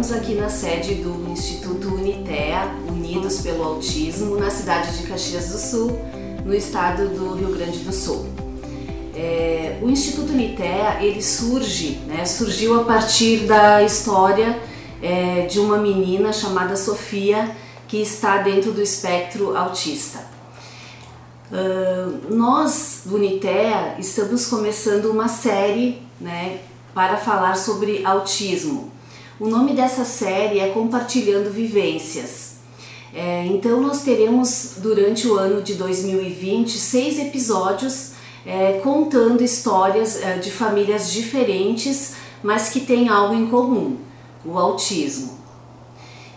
Estamos aqui na sede do Instituto Unitea, Unidos pelo Autismo, na cidade de Caxias do Sul, no estado do Rio Grande do Sul. É, o Instituto Unitea ele surge, né, surgiu a partir da história é, de uma menina chamada Sofia que está dentro do espectro autista. Uh, nós do Unitea estamos começando uma série né, para falar sobre autismo. O nome dessa série é Compartilhando Vivências. É, então, nós teremos durante o ano de 2020 seis episódios é, contando histórias é, de famílias diferentes, mas que têm algo em comum: o autismo.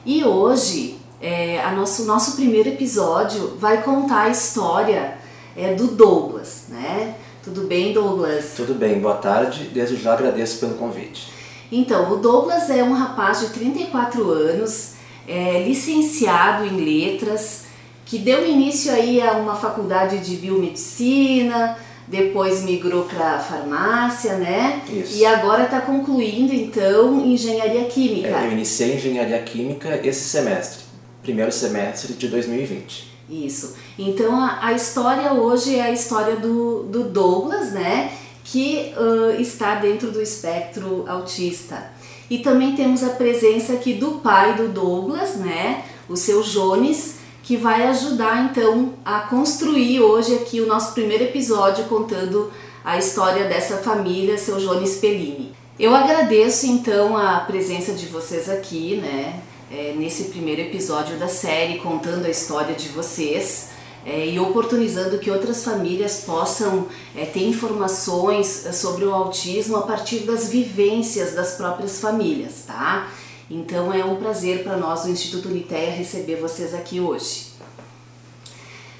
E hoje, é, a nosso, nosso primeiro episódio vai contar a história é, do Douglas, né? Tudo bem, Douglas? Tudo bem, boa tarde. Desde já agradeço pelo convite. Então, o Douglas é um rapaz de 34 anos, é, licenciado em letras, que deu início aí a uma faculdade de biomedicina, depois migrou para farmácia, né? Isso. E agora está concluindo então engenharia química. É, eu iniciei engenharia química esse semestre, primeiro semestre de 2020. Isso. Então a, a, história hoje é a história do, do Douglas, né? Que uh, está dentro do espectro autista. E também temos a presença aqui do pai do Douglas, né? O seu Jones, que vai ajudar então a construir hoje aqui o nosso primeiro episódio contando a história dessa família, seu Jones Pellini. Eu agradeço então a presença de vocês aqui, né? é, nesse primeiro episódio da série, contando a história de vocês. É, e oportunizando que outras famílias possam é, ter informações é, sobre o autismo a partir das vivências das próprias famílias, tá? Então é um prazer para nós do Instituto Unitea receber vocês aqui hoje.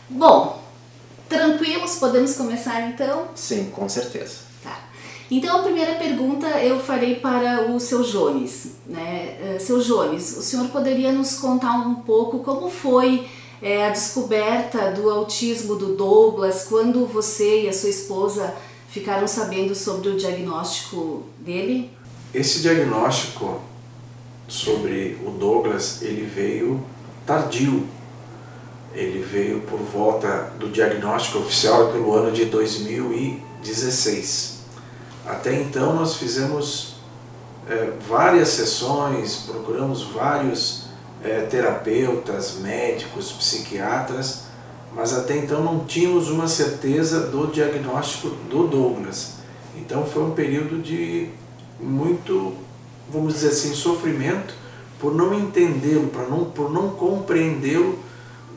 Bom, tranquilos, podemos começar então? Sim, com certeza. Então a primeira pergunta eu farei para o seu Jones. Né? Eh, seu Jones, o senhor poderia nos contar um pouco como foi é, a descoberta do autismo do Douglas, quando você e a sua esposa ficaram sabendo sobre o diagnóstico dele? Esse diagnóstico sobre o Douglas, ele veio tardio. Ele veio por volta do diagnóstico oficial pelo ano de 2016. Até então nós fizemos é, várias sessões, procuramos vários é, terapeutas, médicos, psiquiatras, mas até então não tínhamos uma certeza do diagnóstico do Douglas. Então foi um período de muito, vamos dizer assim, sofrimento por não entendê-lo, não, por não compreendê-lo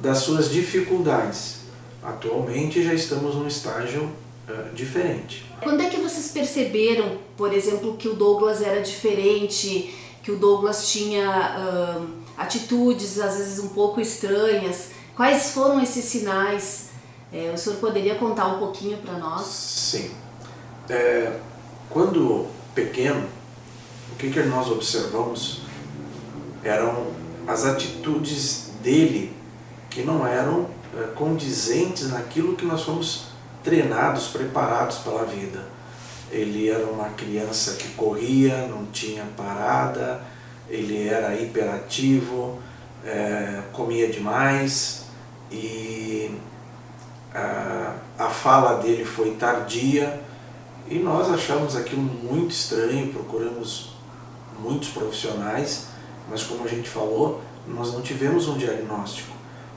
das suas dificuldades. Atualmente já estamos num estágio uh, diferente. Quando é que vocês perceberam, por exemplo, que o Douglas era diferente, que o Douglas tinha uh, atitudes às vezes um pouco estranhas? Quais foram esses sinais? É, o senhor poderia contar um pouquinho para nós? Sim. É, quando pequeno, o que, que nós observamos eram as atitudes dele que não eram é, condizentes naquilo que nós fomos treinados, preparados pela vida. Ele era uma criança que corria, não tinha parada, ele era hiperativo, é, comia demais e a, a fala dele foi tardia e nós achamos aquilo muito estranho, procuramos muitos profissionais, mas como a gente falou, nós não tivemos um diagnóstico.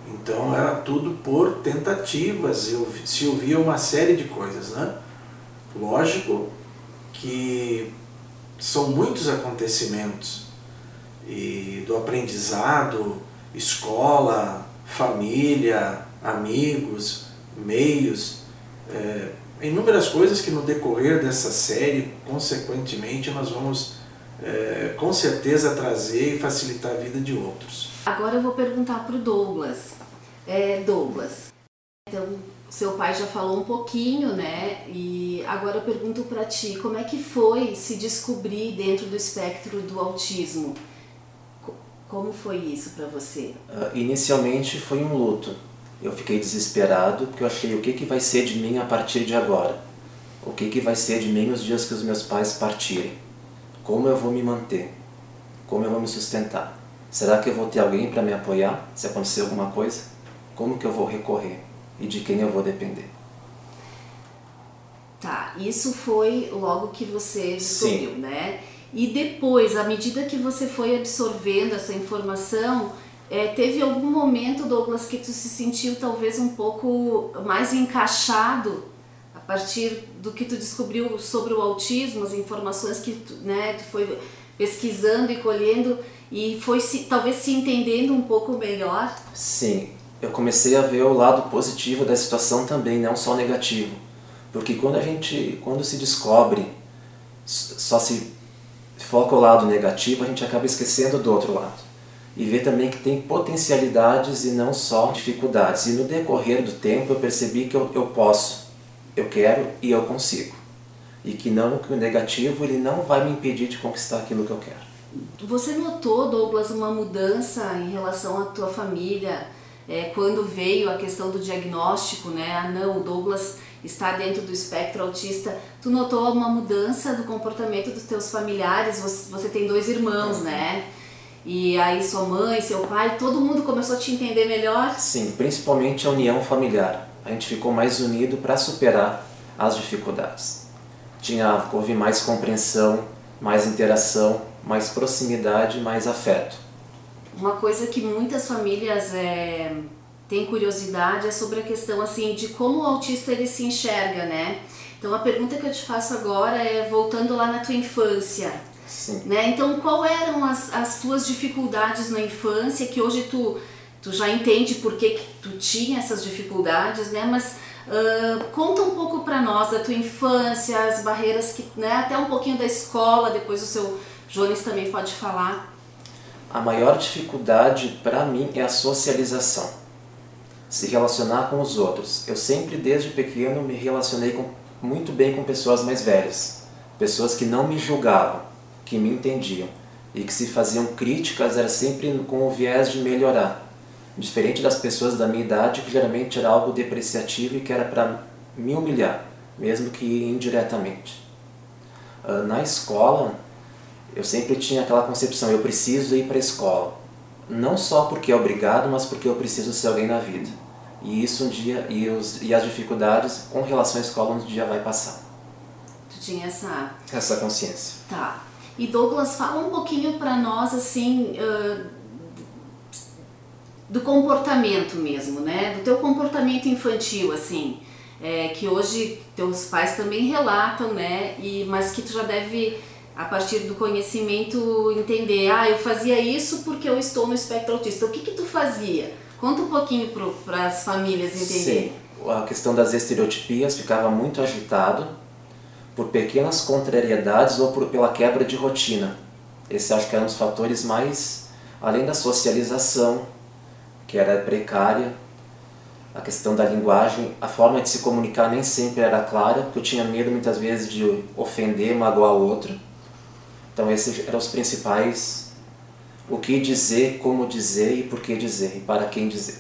Então era tudo por tentativas, eu, se ouvia uma série de coisas. Né? Lógico que são muitos acontecimentos e do aprendizado, escola, família, amigos, meios, é, inúmeras coisas que no decorrer dessa série, consequentemente, nós vamos é, com certeza trazer e facilitar a vida de outros. Agora eu vou perguntar para o Douglas. É, Douglas, então seu pai já falou um pouquinho, né? E agora eu pergunto para ti, como é que foi se descobrir dentro do espectro do autismo? Como foi isso para você? Uh, inicialmente foi um luto. Eu fiquei desesperado porque eu achei o que, que vai ser de mim a partir de agora? O que, que vai ser de mim os dias que os meus pais partirem? Como eu vou me manter? Como eu vou me sustentar? Será que eu vou ter alguém para me apoiar se acontecer alguma coisa? Como que eu vou recorrer? E de quem eu vou depender? Tá, isso foi logo que você descobriu, né? E depois, à medida que você foi absorvendo essa informação, é, teve algum momento, Douglas, que tu se sentiu talvez um pouco mais encaixado a partir do que tu descobriu sobre o autismo, as informações que tu, né, tu foi pesquisando e colhendo e foi se, talvez se entendendo um pouco melhor? Sim, eu comecei a ver o lado positivo da situação também, não só o negativo. Porque quando a gente, quando se descobre, só se foca o lado negativo, a gente acaba esquecendo do outro lado. E vê também que tem potencialidades e não só dificuldades. E no decorrer do tempo eu percebi que eu, eu posso, eu quero e eu consigo. E que não que o negativo ele não vai me impedir de conquistar aquilo que eu quero. Você notou, Douglas, uma mudança em relação à tua família é, quando veio a questão do diagnóstico, né? Ah, não, o Douglas está dentro do espectro autista. Tu notou uma mudança do comportamento dos teus familiares? Você, você tem dois irmãos, né? E aí sua mãe, seu pai, todo mundo começou a te entender melhor? Sim, principalmente a união familiar. A gente ficou mais unido para superar as dificuldades. Tinha, houve mais compreensão, mais interação, mais proximidade, mais afeto. Uma coisa que muitas famílias é, têm curiosidade é sobre a questão assim de como o autista ele se enxerga, né? Então a pergunta que eu te faço agora é voltando lá na tua infância. Sim. Né? Então qual eram as, as tuas dificuldades na infância que hoje tu, tu já entende por que, que tu tinha essas dificuldades, né? Mas Uh, conta um pouco para nós da tua infância, as barreiras que, né, até um pouquinho da escola, depois o seu Jones também pode falar. A maior dificuldade para mim é a socialização. Se relacionar com os outros. Eu sempre desde pequeno me relacionei com, muito bem com pessoas mais velhas, pessoas que não me julgavam, que me entendiam e que se faziam críticas era sempre com o viés de melhorar Diferente das pessoas da minha idade, que geralmente era algo depreciativo e que era para me humilhar, mesmo que indiretamente. Uh, na escola, eu sempre tinha aquela concepção: eu preciso ir para a escola. Não só porque é obrigado, mas porque eu preciso ser alguém na vida. E isso um dia, e, os, e as dificuldades com relação à escola um dia vai passar. Tu tinha essa... Essa consciência. Tá. E Douglas, fala um pouquinho para nós, assim, uh, do comportamento mesmo, né? Do teu comportamento infantil, assim, é, que hoje teus pais também relatam, né? E, mas que tu já deve, a partir do conhecimento, entender, ah, eu fazia isso porque eu estou no espectro autista. O que que tu fazia? Conta um pouquinho para as famílias entenderem. Sim, a questão das estereotipias ficava muito agitado por pequenas contrariedades ou por, pela quebra de rotina. Esse acho que eram os fatores mais, além da socialização, que era precária, a questão da linguagem, a forma de se comunicar nem sempre era clara, porque eu tinha medo muitas vezes de ofender, magoar o outro. Então esses eram os principais, o que dizer, como dizer e por que dizer e para quem dizer.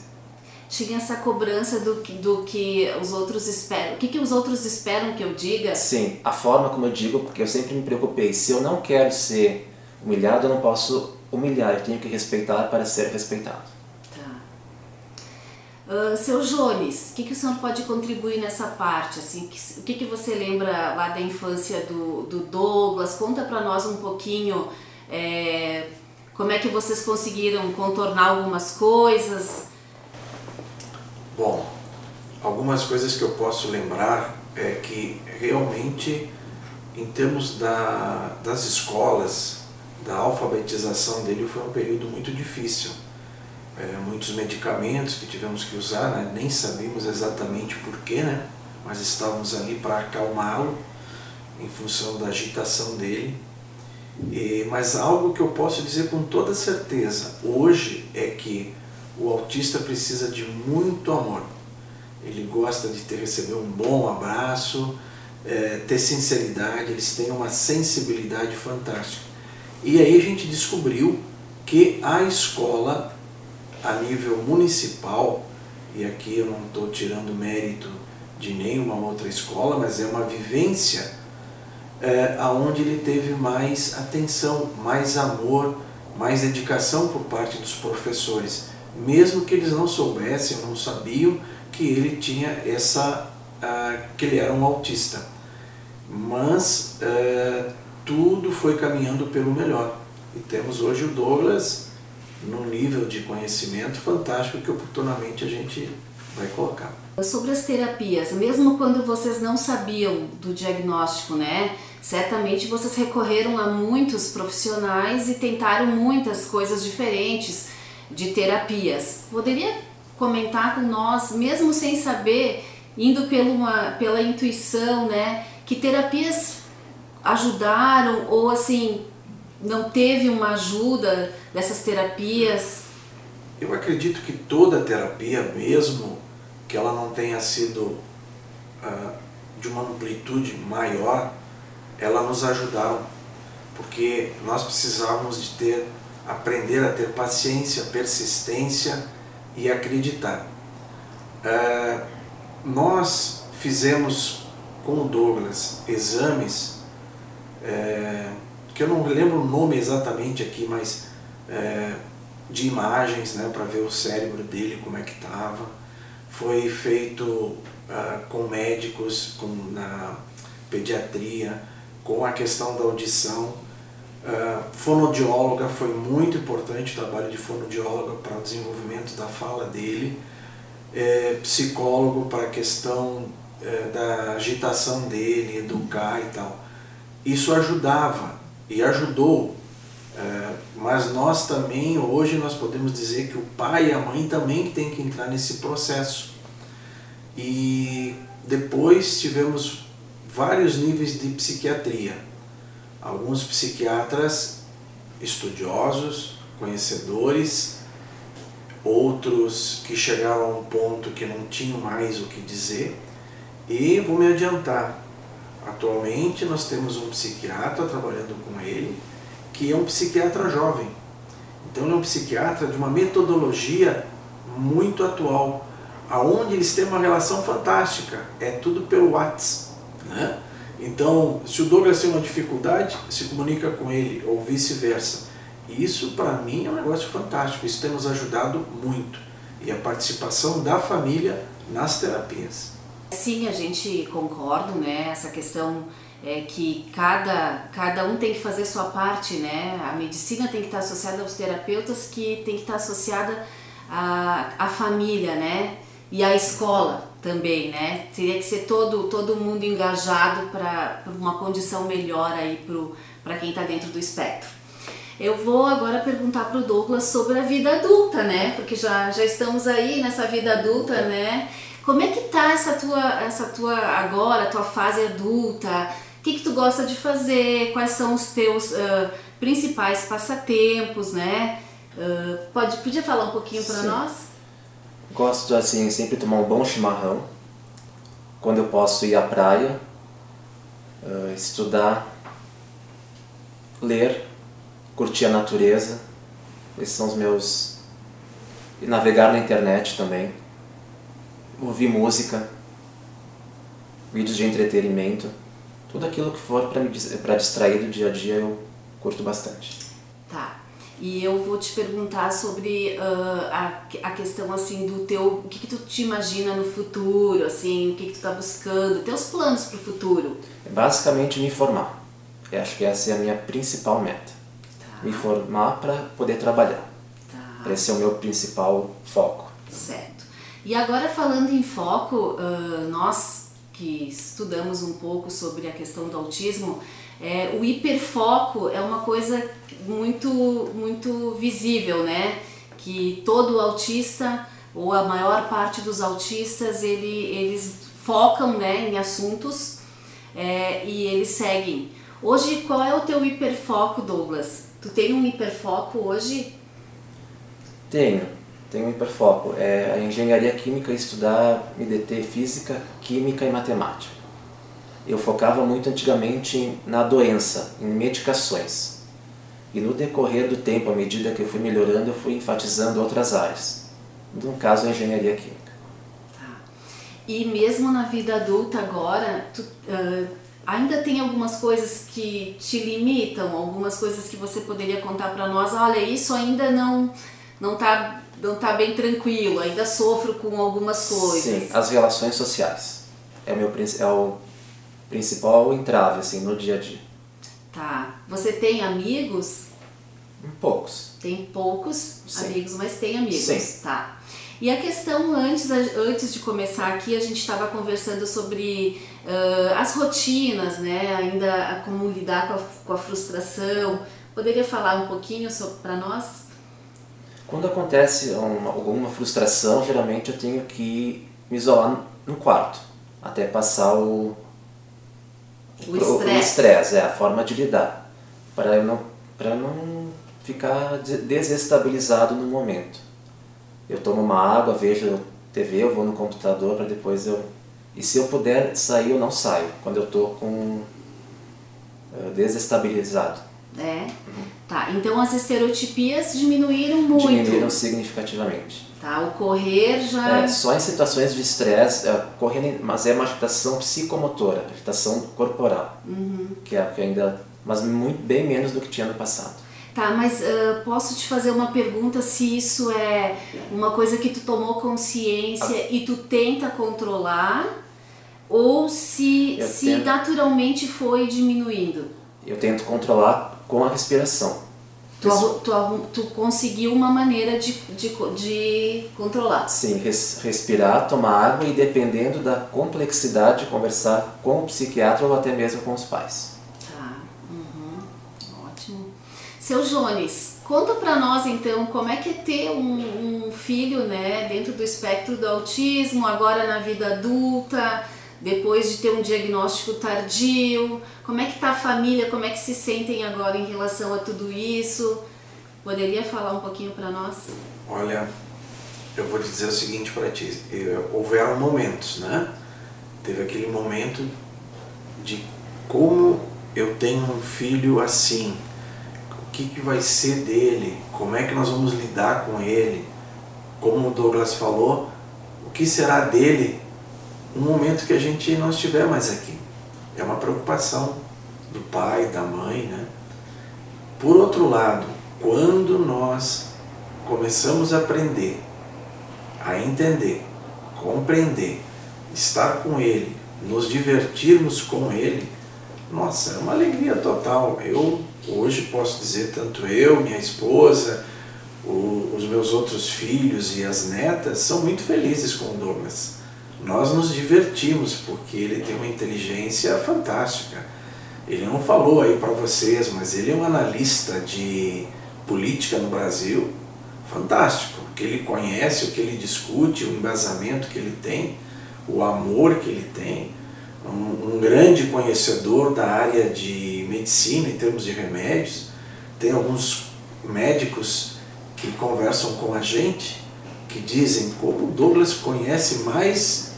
Tinha essa cobrança do que, do que os outros esperam. O que, que os outros esperam que eu diga? Sim, a forma como eu digo, porque eu sempre me preocupei. Se eu não quero ser humilhado, eu não posso humilhar, eu tenho que respeitar para ser respeitado. Uh, seu Jones, o que, que o senhor pode contribuir nessa parte? Assim, que, o que, que você lembra lá da infância do, do Douglas? Conta para nós um pouquinho é, como é que vocês conseguiram contornar algumas coisas. Bom, algumas coisas que eu posso lembrar é que realmente, em termos da, das escolas, da alfabetização dele, foi um período muito difícil é, muitos medicamentos que tivemos que usar, né? nem sabemos exatamente porquê, né? mas estávamos ali para acalmá-lo em função da agitação dele. E, mas algo que eu posso dizer com toda certeza hoje é que o autista precisa de muito amor. Ele gosta de ter receber um bom abraço, é, ter sinceridade, eles têm uma sensibilidade fantástica. E aí a gente descobriu que a escola a nível municipal, e aqui eu não estou tirando mérito de nenhuma outra escola, mas é uma vivência é, aonde ele teve mais atenção, mais amor mais dedicação por parte dos professores, mesmo que eles não soubessem, não sabiam que ele tinha essa, que ele era um autista. Mas uh, tudo foi caminhando pelo melhor. E temos hoje o Douglas num nível de conhecimento fantástico que oportunamente a gente vai colocar. Sobre as terapias, mesmo quando vocês não sabiam do diagnóstico, né? Certamente vocês recorreram a muitos profissionais e tentaram muitas coisas diferentes de terapias. Poderia comentar com nós, mesmo sem saber, indo pela, pela intuição, né? Que terapias ajudaram ou assim não teve uma ajuda dessas terapias? Eu acredito que toda terapia, mesmo que ela não tenha sido uh, de uma amplitude maior, ela nos ajudaram, porque nós precisávamos de ter, aprender a ter paciência, persistência e acreditar. Uh, nós fizemos com o Douglas exames uh, que eu não lembro o nome exatamente aqui, mas é, de imagens, né, para ver o cérebro dele como é que estava. Foi feito uh, com médicos, com, na pediatria, com a questão da audição. Uh, fonodióloga foi muito importante o trabalho de fonodióloga para o desenvolvimento da fala dele. É, psicólogo para a questão é, da agitação dele, educar e tal. Isso ajudava e ajudou. É, mas nós também, hoje, nós podemos dizer que o pai e a mãe também tem que entrar nesse processo. E depois tivemos vários níveis de psiquiatria. Alguns psiquiatras estudiosos, conhecedores, outros que chegaram a um ponto que não tinham mais o que dizer. E vou me adiantar, Atualmente nós temos um psiquiatra trabalhando com ele, que é um psiquiatra jovem. Então ele é um psiquiatra de uma metodologia muito atual, aonde eles têm uma relação fantástica, é tudo pelo WhatsApp. Né? Então, se o Douglas tem uma dificuldade, se comunica com ele, ou vice-versa. Isso, para mim, é um negócio fantástico. Isso tem nos ajudado muito. E a participação da família nas terapias. Sim, a gente concorda, né? Essa questão é que cada, cada um tem que fazer sua parte, né? A medicina tem que estar associada aos terapeutas, que tem que estar associada à, à família, né? E à escola também, né? Teria que ser todo, todo mundo engajado para uma condição melhor aí para quem está dentro do espectro. Eu vou agora perguntar para o Douglas sobre a vida adulta, né? Porque já, já estamos aí nessa vida adulta, né? Como é que tá essa tua, essa tua agora, tua fase adulta? O que, que tu gosta de fazer? Quais são os teus uh, principais passatempos, né? Uh, pode, podia falar um pouquinho para nós? Gosto, assim, sempre tomar um bom chimarrão. Quando eu posso ir à praia, uh, estudar, ler, curtir a natureza. Esses são os meus... E navegar na internet também ouvir música, vídeos de entretenimento, tudo aquilo que for para distrair do dia a dia eu curto bastante. Tá. E eu vou te perguntar sobre uh, a, a questão assim do teu, o que, que tu te imagina no futuro, assim, o que, que tu tá buscando, teus planos para o futuro. É basicamente me formar. Eu acho que essa é a minha principal meta. Tá. Me formar para poder trabalhar. Tá. Esse é o meu principal foco. Certo. E agora falando em foco, uh, nós que estudamos um pouco sobre a questão do autismo, é, o hiperfoco é uma coisa muito, muito visível, né? Que todo autista, ou a maior parte dos autistas, ele, eles focam né, em assuntos é, e eles seguem. Hoje, qual é o teu hiperfoco, Douglas? Tu tem um hiperfoco hoje? Tenho tem um hiperfoco. É a engenharia química estudar MDT física, química e matemática. Eu focava muito antigamente na doença, em medicações. E no decorrer do tempo, à medida que eu fui melhorando, eu fui enfatizando outras áreas. No caso, a engenharia química. Tá. E mesmo na vida adulta agora, tu uh, ainda tem algumas coisas que te limitam, algumas coisas que você poderia contar para nós, olha, isso ainda não não tá não tá bem tranquilo, ainda sofro com algumas coisas. Sim, as relações sociais. É o meu é o principal entrave assim no dia a dia. Tá. Você tem amigos? Poucos. Tem poucos Sim. amigos, mas tem amigos, Sim. tá? E a questão antes, antes de começar aqui, a gente estava conversando sobre uh, as rotinas, né? Ainda como lidar com a, com a frustração. Poderia falar um pouquinho para nós? Quando acontece uma, alguma frustração, geralmente eu tenho que me isolar no quarto até passar o o estresse. é a forma de lidar para eu não para não ficar desestabilizado no momento. Eu tomo uma água, vejo TV, eu vou no computador para depois eu e se eu puder sair eu não saio quando eu tô com uh, desestabilizado. É. Uhum. Tá. Então as estereotipias diminuíram muito. Diminuíram significativamente. Tá. O correr já. É, só em situações de estresse, é, mas é uma agitação psicomotora, agitação corporal, uhum. que, é, que ainda, mas muito bem menos do que tinha no passado. Tá, mas uh, posso te fazer uma pergunta se isso é uma coisa que tu tomou consciência ah. e tu tenta controlar ou se, se tento, naturalmente foi diminuindo? Eu tento controlar com a respiração. Tu, tu, tu conseguiu uma maneira de, de, de controlar? Sim, res, respirar, tomar água e dependendo da complexidade, conversar com o psiquiatra ou até mesmo com os pais. Seu Jones, conta para nós então como é que é ter um, um, filho, né, dentro do espectro do autismo, agora na vida adulta, depois de ter um diagnóstico tardio, como é que tá a família, como é que se sentem agora em relação a tudo isso? Poderia falar um pouquinho para nós? Olha, eu vou dizer o seguinte para ti, houveram momentos, né? Teve aquele momento de como eu tenho um filho assim, que, que vai ser dele, como é que nós vamos lidar com ele, como o Douglas falou, o que será dele no momento que a gente não estiver mais aqui. É uma preocupação do pai, da mãe, né? Por outro lado, quando nós começamos a aprender, a entender, compreender, estar com ele, nos divertirmos com ele, nossa, é uma alegria total. Eu Hoje posso dizer, tanto eu, minha esposa, o, os meus outros filhos e as netas são muito felizes com o Douglas. Nós nos divertimos porque ele tem uma inteligência fantástica. Ele não falou aí para vocês, mas ele é um analista de política no Brasil fantástico, porque ele conhece o que ele discute, o embasamento que ele tem, o amor que ele tem, um, um grande conhecedor da área de medicina, em termos de remédios, tem alguns médicos que conversam com a gente que dizem como Douglas conhece mais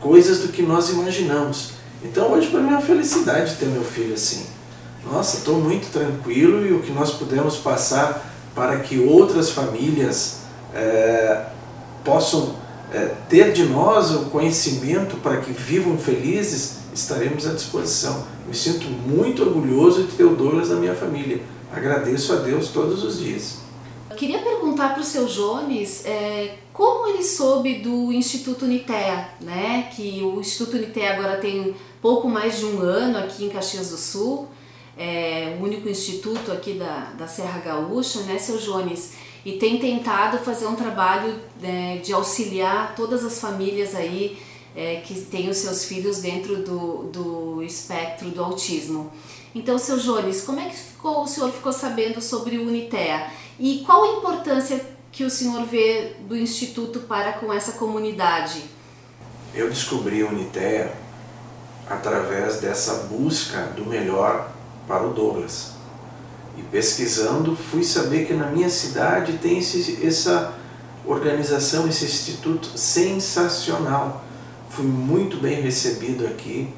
coisas do que nós imaginamos. Então hoje para mim é uma felicidade ter meu filho assim. Nossa, estou muito tranquilo e o que nós podemos passar para que outras famílias é, possam é, ter de nós o conhecimento para que vivam felizes, estaremos à disposição. Me sinto muito orgulhoso de ter o Douglas na minha família. Agradeço a Deus todos os dias. Eu queria perguntar para o seu Jones é, como ele soube do Instituto Unitea, né? Que o Instituto Unitea agora tem pouco mais de um ano aqui em Caxias do Sul, é o único instituto aqui da, da Serra Gaúcha, né, seu Jones? E tem tentado fazer um trabalho né, de auxiliar todas as famílias aí é, que têm os seus filhos dentro do, do espectro do autismo. Então, seu Jones, como é que ficou, o senhor ficou sabendo sobre o Unitea? E qual a importância que o senhor vê do Instituto para com essa comunidade? Eu descobri o Unitea através dessa busca do melhor para o Douglas. E pesquisando, fui saber que na minha cidade tem esse, essa organização, esse instituto sensacional fui muito bem recebido aqui.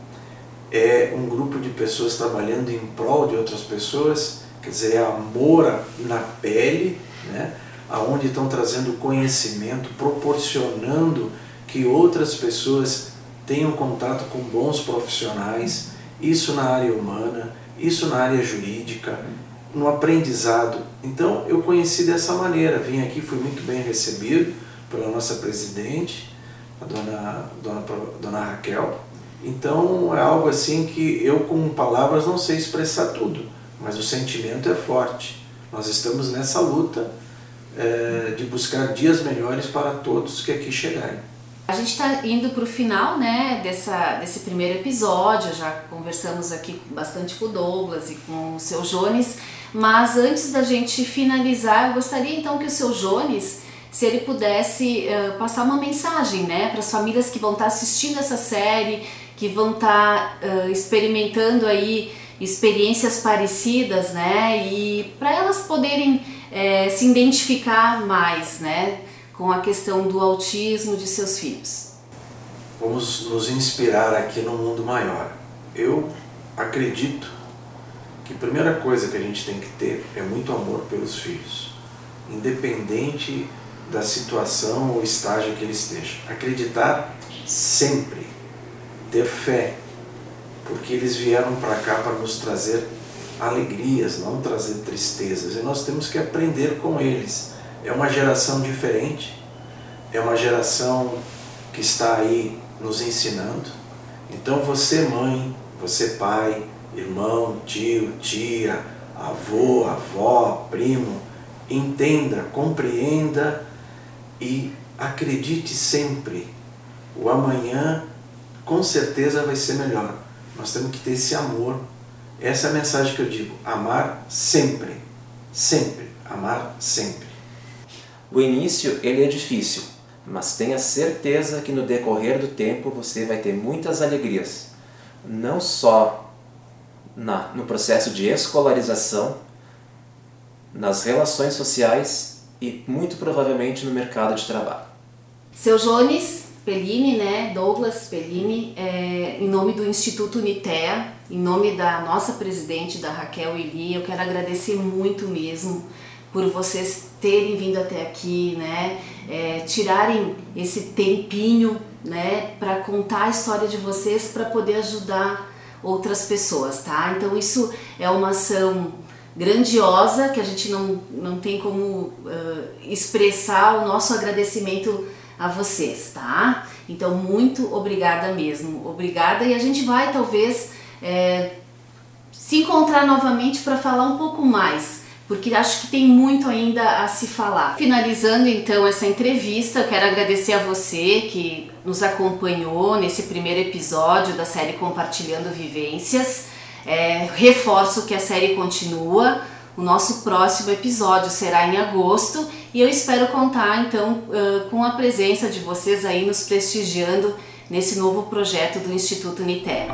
É um grupo de pessoas trabalhando em prol de outras pessoas, quer dizer, é amor na pele, né? Aonde estão trazendo conhecimento, proporcionando que outras pessoas tenham contato com bons profissionais isso na área humana, isso na área jurídica, no aprendizado. Então eu conheci dessa maneira, vim aqui, fui muito bem recebido pela nossa presidente, a dona, dona, dona Raquel. Então é algo assim que eu com palavras não sei expressar tudo, mas o sentimento é forte. Nós estamos nessa luta é, de buscar dias melhores para todos que aqui chegarem. A gente está indo para o final né, dessa, desse primeiro episódio, já conversamos aqui bastante com o Douglas e com o seu Jones, mas antes da gente finalizar, eu gostaria então que o seu Jones, se ele pudesse uh, passar uma mensagem né, para as famílias que vão estar tá assistindo essa série, que vão estar tá, uh, experimentando aí experiências parecidas, né, e para elas poderem é, se identificar mais, né? com a questão do autismo de seus filhos? Vamos nos inspirar aqui no mundo maior. Eu acredito que a primeira coisa que a gente tem que ter é muito amor pelos filhos, independente da situação ou estágio que ele esteja. Acreditar sempre, ter fé, porque eles vieram para cá para nos trazer alegrias, não trazer tristezas, e nós temos que aprender com eles é uma geração diferente, é uma geração que está aí nos ensinando. Então você mãe, você pai, irmão, tio, tia, avô, avó, primo, entenda, compreenda e acredite sempre. O amanhã com certeza vai ser melhor. Nós temos que ter esse amor. Essa é a mensagem que eu digo: amar sempre, sempre, amar sempre. O início ele é difícil, mas tenha certeza que no decorrer do tempo você vai ter muitas alegrias, não só na, no processo de escolarização, nas relações sociais e muito provavelmente no mercado de trabalho. Seu Jones Pellini, né, Douglas Pellini, é, em nome do Instituto Unitea, em nome da nossa presidente, da Raquel Eli, eu quero agradecer muito mesmo por vocês terem vindo até aqui, né? É, tirarem esse tempinho, né, para contar a história de vocês para poder ajudar outras pessoas, tá? Então isso é uma ação grandiosa que a gente não, não tem como uh, expressar o nosso agradecimento a vocês, tá? Então muito obrigada mesmo, obrigada e a gente vai talvez é, se encontrar novamente para falar um pouco mais porque acho que tem muito ainda a se falar. Finalizando então essa entrevista, eu quero agradecer a você que nos acompanhou nesse primeiro episódio da série Compartilhando Vivências. É, reforço que a série continua. O nosso próximo episódio será em agosto e eu espero contar então com a presença de vocês aí nos prestigiando nesse novo projeto do Instituto Niter.